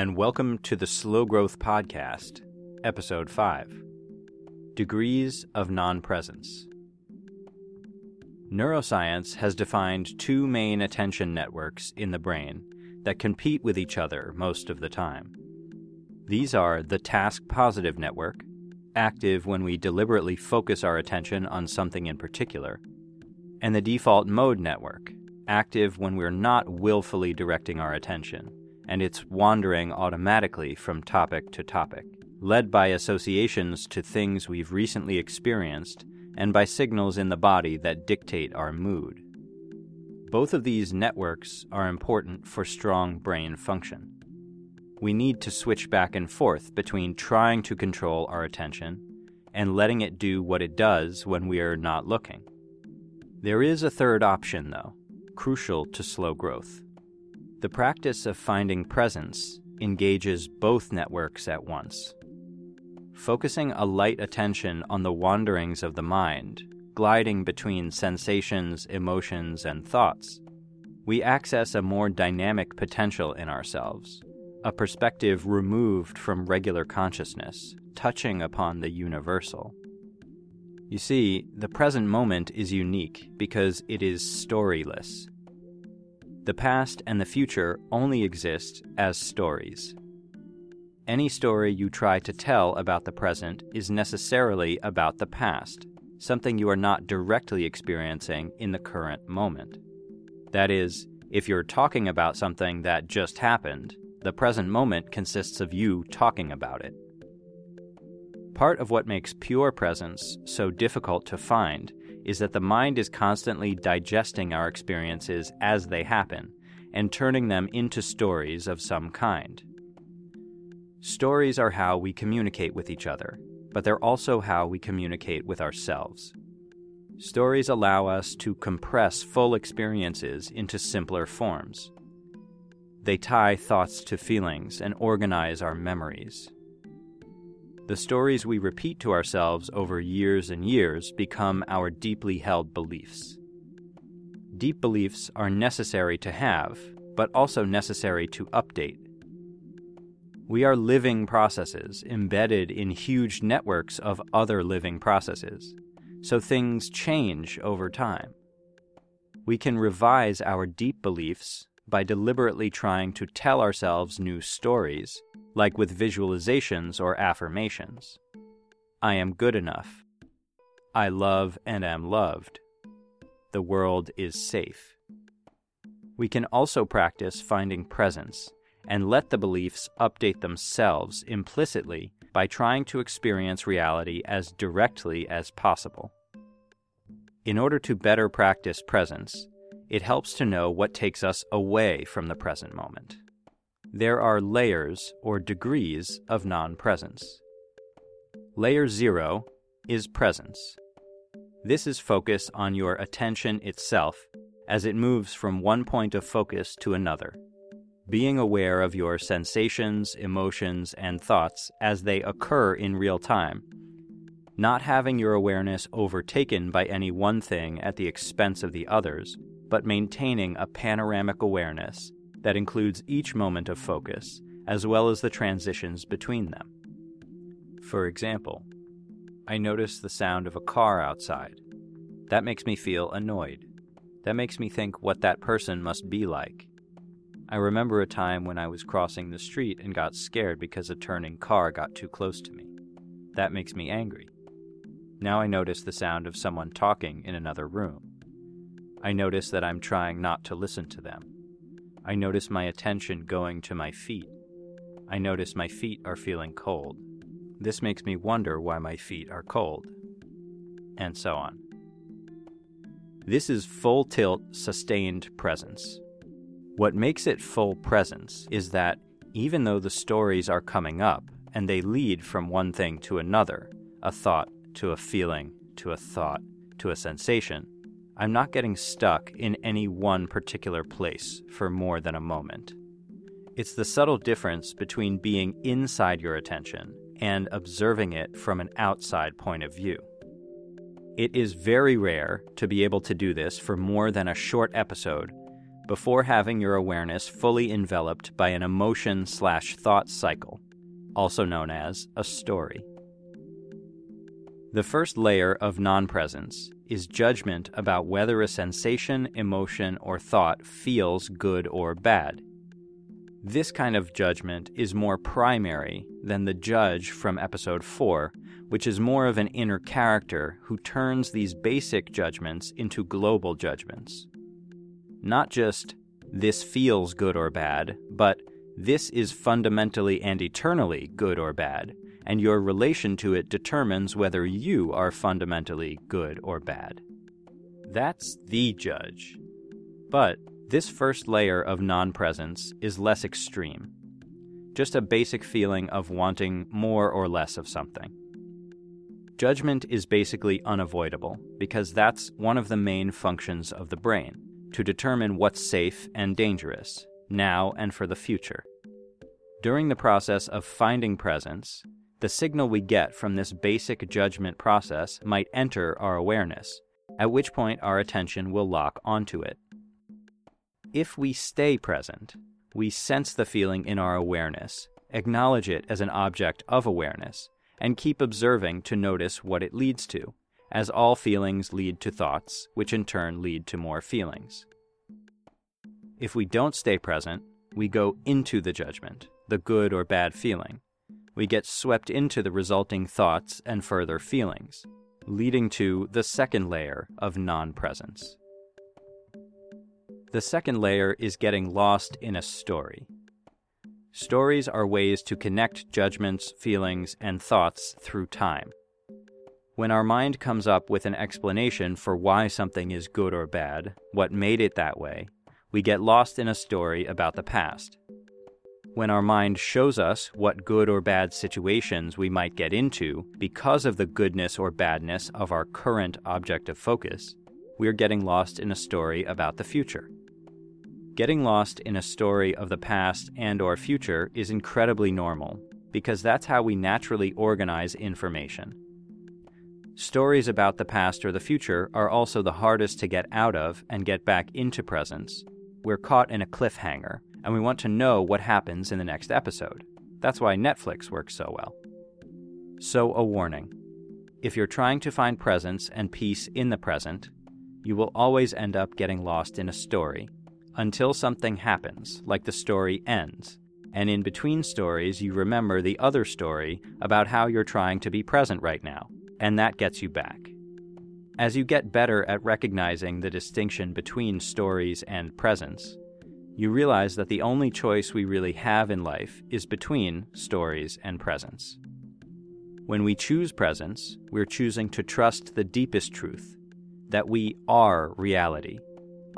And welcome to the Slow Growth Podcast, Episode 5 Degrees of Non Presence. Neuroscience has defined two main attention networks in the brain that compete with each other most of the time. These are the task positive network, active when we deliberately focus our attention on something in particular, and the default mode network, active when we're not willfully directing our attention, and it's wandering automatically from topic to topic, led by associations to things we've recently experienced and by signals in the body that dictate our mood. Both of these networks are important for strong brain function. We need to switch back and forth between trying to control our attention and letting it do what it does when we are not looking. There is a third option, though, crucial to slow growth. The practice of finding presence engages both networks at once. Focusing a light attention on the wanderings of the mind, gliding between sensations, emotions, and thoughts, we access a more dynamic potential in ourselves, a perspective removed from regular consciousness, touching upon the universal. You see, the present moment is unique because it is storyless. The past and the future only exist as stories. Any story you try to tell about the present is necessarily about the past, something you are not directly experiencing in the current moment. That is, if you're talking about something that just happened, the present moment consists of you talking about it. Part of what makes pure presence so difficult to find is that the mind is constantly digesting our experiences as they happen and turning them into stories of some kind. Stories are how we communicate with each other, but they're also how we communicate with ourselves. Stories allow us to compress full experiences into simpler forms. They tie thoughts to feelings and organize our memories. The stories we repeat to ourselves over years and years become our deeply held beliefs. Deep beliefs are necessary to have, but also necessary to update. We are living processes embedded in huge networks of other living processes, so things change over time. We can revise our deep beliefs by deliberately trying to tell ourselves new stories like with visualizations or affirmations. I am good enough. I love and am loved. The world is safe. We can also practice finding presence and let the beliefs update themselves implicitly by trying to experience reality as directly as possible. In order to better practice presence, it helps to know what takes us away from the present moment there are layers or degrees of non presence. Layer 0 is presence. This is focus on your attention itself as it moves from one point of focus to another, being aware of your sensations, emotions, and thoughts as they occur in real time, not having your awareness overtaken by any one thing at the expense of the others, but maintaining a panoramic awareness that includes each moment of focus, as well as the transitions between them. For example, I notice the sound of a car outside. That makes me feel annoyed. That makes me think what that person must be like. I remember a time when I was crossing the street and got scared because a turning car got too close to me. That makes me angry. Now I notice the sound of someone talking in another room. I notice that I'm trying not to listen to them. I notice my attention going to my feet. I notice my feet are feeling cold. This makes me wonder why my feet are cold. And so on. This is full tilt, sustained presence. What makes it full presence is that even though the stories are coming up and they lead from one thing to another, a thought to a feeling to a thought to a sensation, I'm not getting stuck in any one particular place for more than a moment. It's the subtle difference between being inside your attention and observing it from an outside point of view. It is very rare to be able to do this for more than a short episode, before having your awareness fully enveloped by an emotion slash thought cycle, also known as a story. The first layer of non presence is judgment about whether a sensation, emotion, or thought feels good or bad. This kind of judgment is more primary than the judge from episode 4, which is more of an inner character who turns these basic judgments into global judgments. Not just, this feels good or bad, but this is fundamentally and eternally good or bad, and your relation to it determines whether you are fundamentally good or bad. That's the judge. But this first layer of non presence is less extreme, just a basic feeling of wanting more or less of something. Judgment is basically unavoidable because that's one of the main functions of the brain to determine what's safe and dangerous, now and for the future. During the process of finding presence, the signal we get from this basic judgment process might enter our awareness, at which point our attention will lock onto it. If we stay present, we sense the feeling in our awareness, acknowledge it as an object of awareness, and keep observing to notice what it leads to, as all feelings lead to thoughts, which in turn lead to more feelings. If we don't stay present, we go into the judgment, the good or bad feeling. We get swept into the resulting thoughts and further feelings, leading to the second layer of non presence. The second layer is getting lost in a story. Stories are ways to connect judgments, feelings, and thoughts through time. When our mind comes up with an explanation for why something is good or bad, what made it that way, we get lost in a story about the past. When our mind shows us what good or bad situations we might get into because of the goodness or badness of our current object of focus, we're getting lost in a story about the future. Getting lost in a story of the past and or future is incredibly normal because that's how we naturally organize information. Stories about the past or the future are also the hardest to get out of and get back into presence. We're caught in a cliffhanger, and we want to know what happens in the next episode. That's why Netflix works so well. So, a warning if you're trying to find presence and peace in the present, you will always end up getting lost in a story until something happens, like the story ends. And in between stories, you remember the other story about how you're trying to be present right now, and that gets you back. As you get better at recognizing the distinction between stories and presence, you realize that the only choice we really have in life is between stories and presence. When we choose presence, we're choosing to trust the deepest truth that we are reality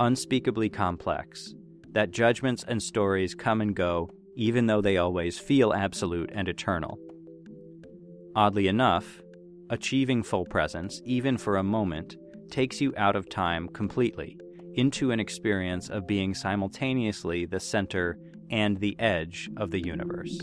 unspeakably complex, that judgments and stories come and go even though they always feel absolute and eternal. Oddly enough, achieving full presence, even for a moment, takes you out of time completely into an experience of being simultaneously the center and the edge of the universe.